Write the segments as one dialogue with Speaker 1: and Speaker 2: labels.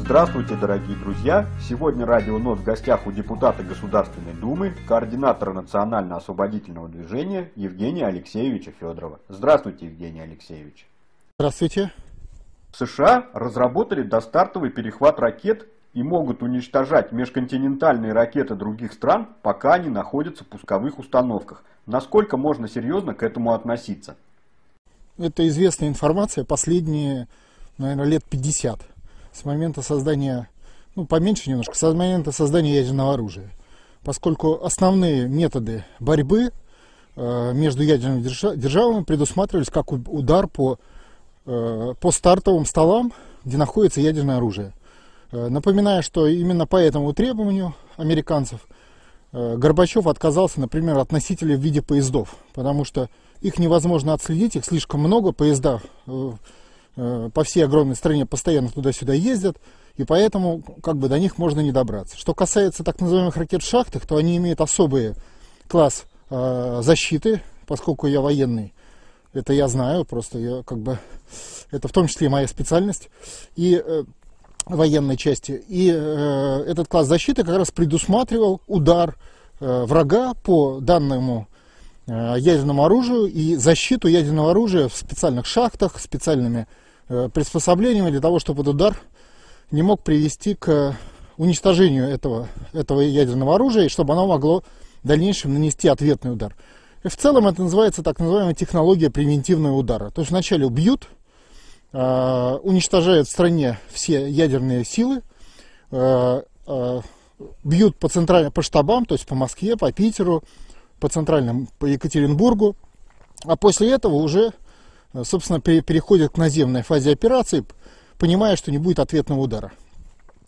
Speaker 1: Здравствуйте, дорогие друзья! Сегодня Радио НОТ в гостях у депутата Государственной Думы, координатора Национально-освободительного движения Евгения Алексеевича Федорова. Здравствуйте, Евгений Алексеевич!
Speaker 2: Здравствуйте!
Speaker 1: В США разработали достартовый перехват ракет и могут уничтожать межконтинентальные ракеты других стран, пока они находятся в пусковых установках. Насколько можно серьезно к этому относиться?
Speaker 2: Это известная информация последние, наверное, лет 50 с момента создания, ну, поменьше немножко, с момента создания ядерного оружия. Поскольку основные методы борьбы э, между ядерными державами предусматривались как удар по, э, по стартовым столам, где находится ядерное оружие. Э, напоминаю, что именно по этому требованию американцев Горбачев отказался, например, от носителей в виде поездов, потому что их невозможно отследить, их слишком много, поезда Э, по всей огромной стране постоянно туда-сюда ездят, и поэтому как бы до них можно не добраться. Что касается так называемых ракет в шахтах, то они имеют особый класс э, защиты, поскольку я военный. Это я знаю, просто я как бы это в том числе моя специальность и э, военной части. И э, этот класс защиты как раз предусматривал удар э, врага по данному э, ядерному оружию и защиту ядерного оружия в специальных шахтах, специальными Э, приспособлениями для того, чтобы этот удар не мог привести к уничтожению этого, этого ядерного оружия, и чтобы оно могло в дальнейшем нанести ответный удар. И в целом это называется так называемая технология превентивного удара. То есть вначале убьют, э, уничтожают в стране все ядерные силы, э, э, бьют по, центральным, по штабам, то есть по Москве, по Питеру, по центральным, по Екатеринбургу, а после этого уже Э, собственно, переходит к наземной фазе операции, понимая, что не будет ответного удара.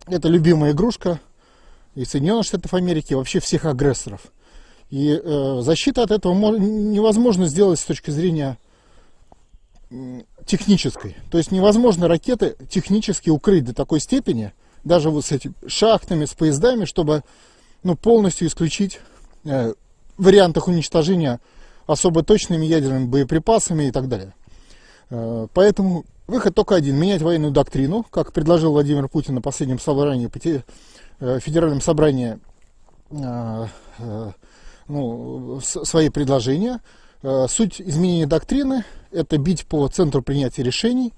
Speaker 2: Это любимая игрушка и Соединенных Штатов Америки, и вообще всех агрессоров. И э, защита от этого невозможно сделать с точки зрения технической. То есть невозможно ракеты технически укрыть до такой степени, даже вот с этими шахтами, с поездами, чтобы ну, полностью исключить э, вариантах уничтожения особо точными ядерными боеприпасами и так далее. Э, поэтому выход только один – менять военную доктрину, как предложил Владимир Путин на последнем собрании, э, федеральном собрании э, ну, свои предложения. Суть изменения доктрины – это бить по центру принятия решений,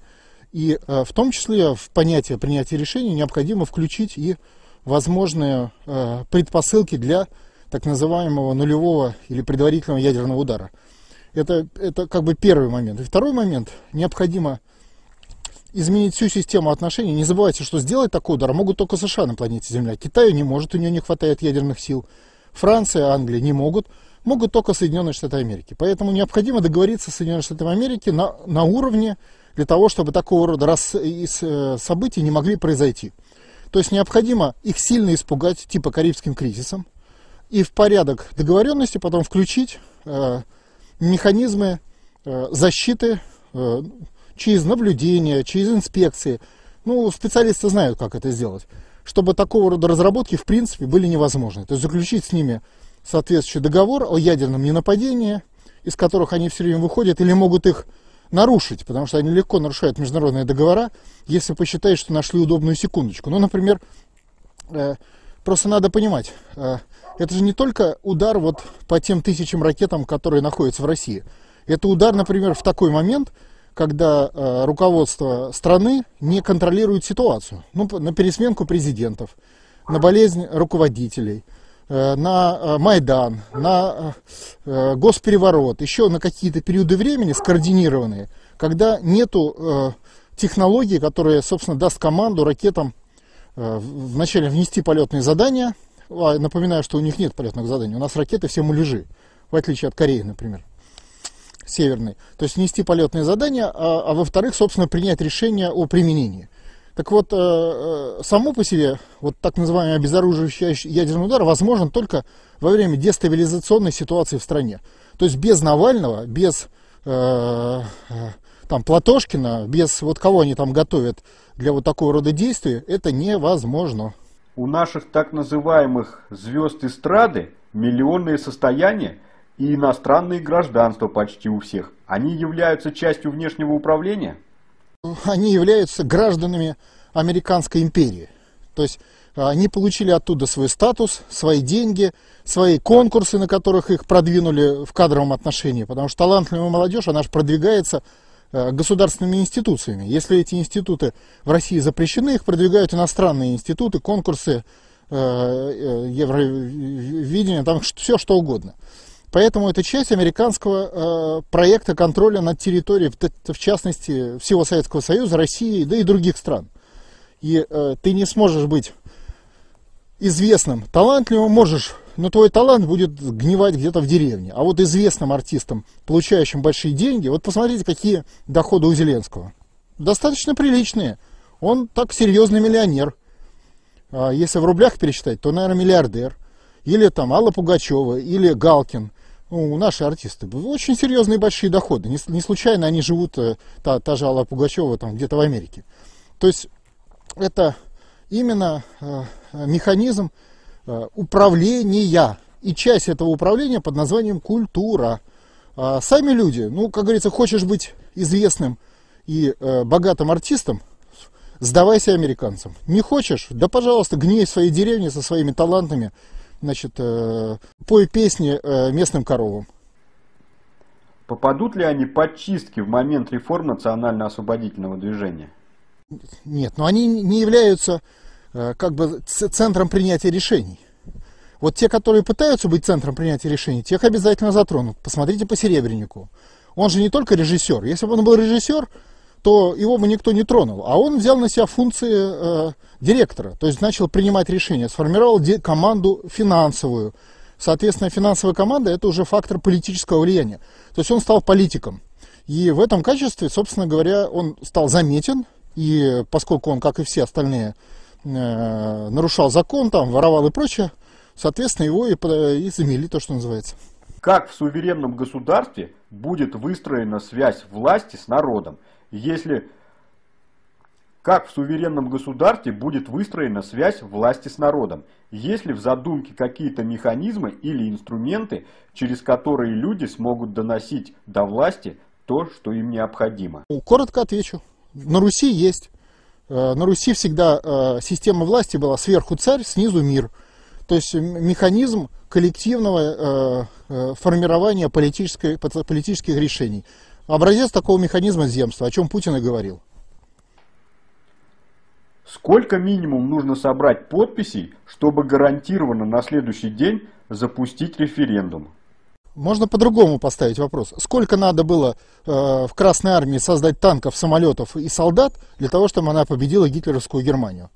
Speaker 2: и в том числе в понятие принятия решений необходимо включить и возможные предпосылки для так называемого нулевого или предварительного ядерного удара – это, это как бы первый момент. И второй момент. Необходимо изменить всю систему отношений. Не забывайте, что сделать такой удар могут только США на планете Земля. Китаю не может, у нее не хватает ядерных сил. Франция, Англия не могут. Могут только Соединенные Штаты Америки. Поэтому необходимо договориться с Соединенными Штатами Америки на, на уровне для того, чтобы такого рода раз, из, э, не могли произойти. То есть необходимо их сильно испугать, типа Карибским кризисом, и в порядок договоренности потом включить э, механизмы э, защиты э, через наблюдение, через инспекции. Ну, специалисты знают, как это сделать. Чтобы такого рода разработки, в принципе, были невозможны. То есть заключить с ними соответствующий договор о ядерном ненападении, из которых они все время выходят, или могут их нарушить, потому что они легко нарушают международные договора, если посчитают, что нашли удобную секундочку. Ну, например, э, просто надо понимать, это же не только удар вот по тем тысячам ракетам, которые находятся в России. Это удар, например, в такой момент, когда э, руководство страны не контролирует ситуацию. Ну, на пересменку президентов, на болезнь руководителей, э, на э, Майдан, на э, госпереворот, еще на какие-то периоды времени скоординированные, когда нету э, технологии, которая, собственно, даст команду ракетам э, вначале внести полетные задания, а, напоминаю, что у них нет полетных заданий. У нас ракеты все муляжи, в отличие от Кореи, например, северной. То есть нести полетные задания, а, а во-вторых, собственно, принять решение о применении. Так вот, э, э, само по себе, вот так называемый обезоруживающий ядерный удар возможен только во время дестабилизационной ситуации в стране. То есть без Навального, без э, э, там, Платошкина, без вот кого они там готовят для вот такого рода действий, это невозможно
Speaker 1: у наших так называемых звезд эстрады миллионные состояния и иностранные гражданства почти у всех. Они являются частью внешнего управления?
Speaker 2: Они являются гражданами американской империи. То есть они получили оттуда свой статус, свои деньги, свои конкурсы, на которых их продвинули в кадровом отношении. Потому что талантливая молодежь, она же продвигается государственными институциями. Если эти институты в России запрещены, их продвигают иностранные институты, конкурсы, э, э, евровидения, там все что угодно. Поэтому это часть американского проекта контроля над территорией, в частности, всего Советского Союза, России, да и других стран. И ты не сможешь быть известным, талантливым можешь, но твой талант будет гнивать где-то в деревне. А вот известным артистам, получающим большие деньги, вот посмотрите, какие доходы у Зеленского. Достаточно приличные. Он так серьезный миллионер. А если в рублях пересчитать, то, наверное, миллиардер. Или там Алла Пугачева, или Галкин. Ну, наши артисты. Очень серьезные большие доходы. Не, случайно они живут, э, та, та же Алла Пугачева, там где-то в Америке. То есть это именно э, механизм управления. И часть этого управления под названием культура. А сами люди, ну, как говорится, хочешь быть известным и э, богатым артистом, сдавайся американцам. Не хочешь? Да, пожалуйста, гней в своей деревне со своими талантами, значит, пой песни местным коровам.
Speaker 1: Попадут ли они под чистки в момент реформ национально-освободительного движения?
Speaker 2: Нет, но они не являются Э, как бы центром принятия решений. Вот те, которые пытаются быть центром принятия решений, тех обязательно затронут. Посмотрите по Серебреннику. Он же не только режиссер. Если бы он был режиссер, то его бы никто не тронул. А он взял на себя функции э, директора, то есть начал принимать решения, сформировал команду финансовую. Соответственно, финансовая команда это уже фактор политического влияния. То есть он стал политиком. И в этом качестве, собственно говоря, он стал заметен. И поскольку он, как и все остальные Э, нарушал закон, там, воровал и прочее, соответственно, его и, и замели, то, что называется.
Speaker 1: Как в суверенном государстве будет выстроена связь власти с народом, если как в суверенном государстве будет выстроена связь власти с народом, есть ли в задумке какие-то механизмы или инструменты, через которые люди смогут доносить до власти то, что им необходимо?
Speaker 2: Коротко отвечу. На Руси есть. Э, на Руси всегда э, система власти была сверху царь, снизу мир. То есть механизм коллективного э, формирования политических решений. Образец такого механизма земства, о чем Путин и говорил.
Speaker 1: Сколько минимум нужно собрать подписей, чтобы гарантированно на следующий день запустить референдум?
Speaker 2: Можно по-другому поставить вопрос. Сколько надо было э, в Красной Армии создать танков, самолетов и солдат для того, чтобы она победила гитлеровскую Германию?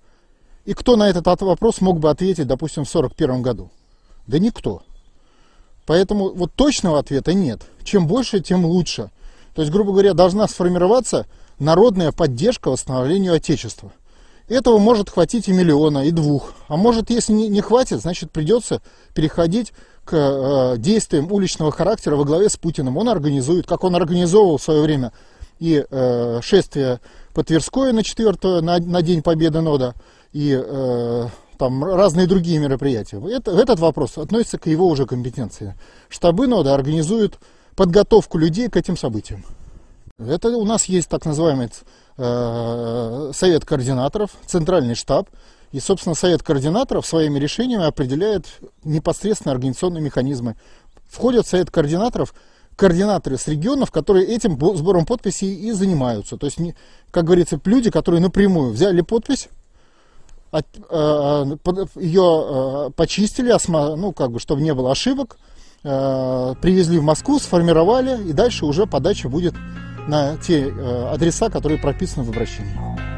Speaker 2: И кто на этот вопрос мог бы ответить, допустим, в 1941 году? Да никто. Поэтому вот точного ответа нет. Чем больше, тем лучше. То есть, грубо говоря, должна сформироваться народная поддержка восстановлению Отечества. Этого может хватить и миллиона, и двух. А может, если не, хватит, значит придется переходить к э, действиям уличного характера во главе с Путиным. Он организует, как он организовывал в свое время и э, шествие по Тверской на 4 на, на День Победы НОДА, и э, там разные другие мероприятия. Это, этот вопрос относится к его уже компетенции. Штабы НОДА организуют подготовку людей к этим событиям. Это у нас есть так называемый э, совет координаторов, центральный штаб, и, собственно, Совет координаторов своими решениями определяет непосредственно организационные механизмы. Входят в Совет координаторов координаторы с регионов, которые этим сбором подписей и занимаются. То есть, как говорится, люди, которые напрямую взяли подпись, э, ее э, почистили, ну, как бы, чтобы не было ошибок, э, привезли в Москву, сформировали, и дальше уже подача будет на те адреса, которые прописаны в обращении.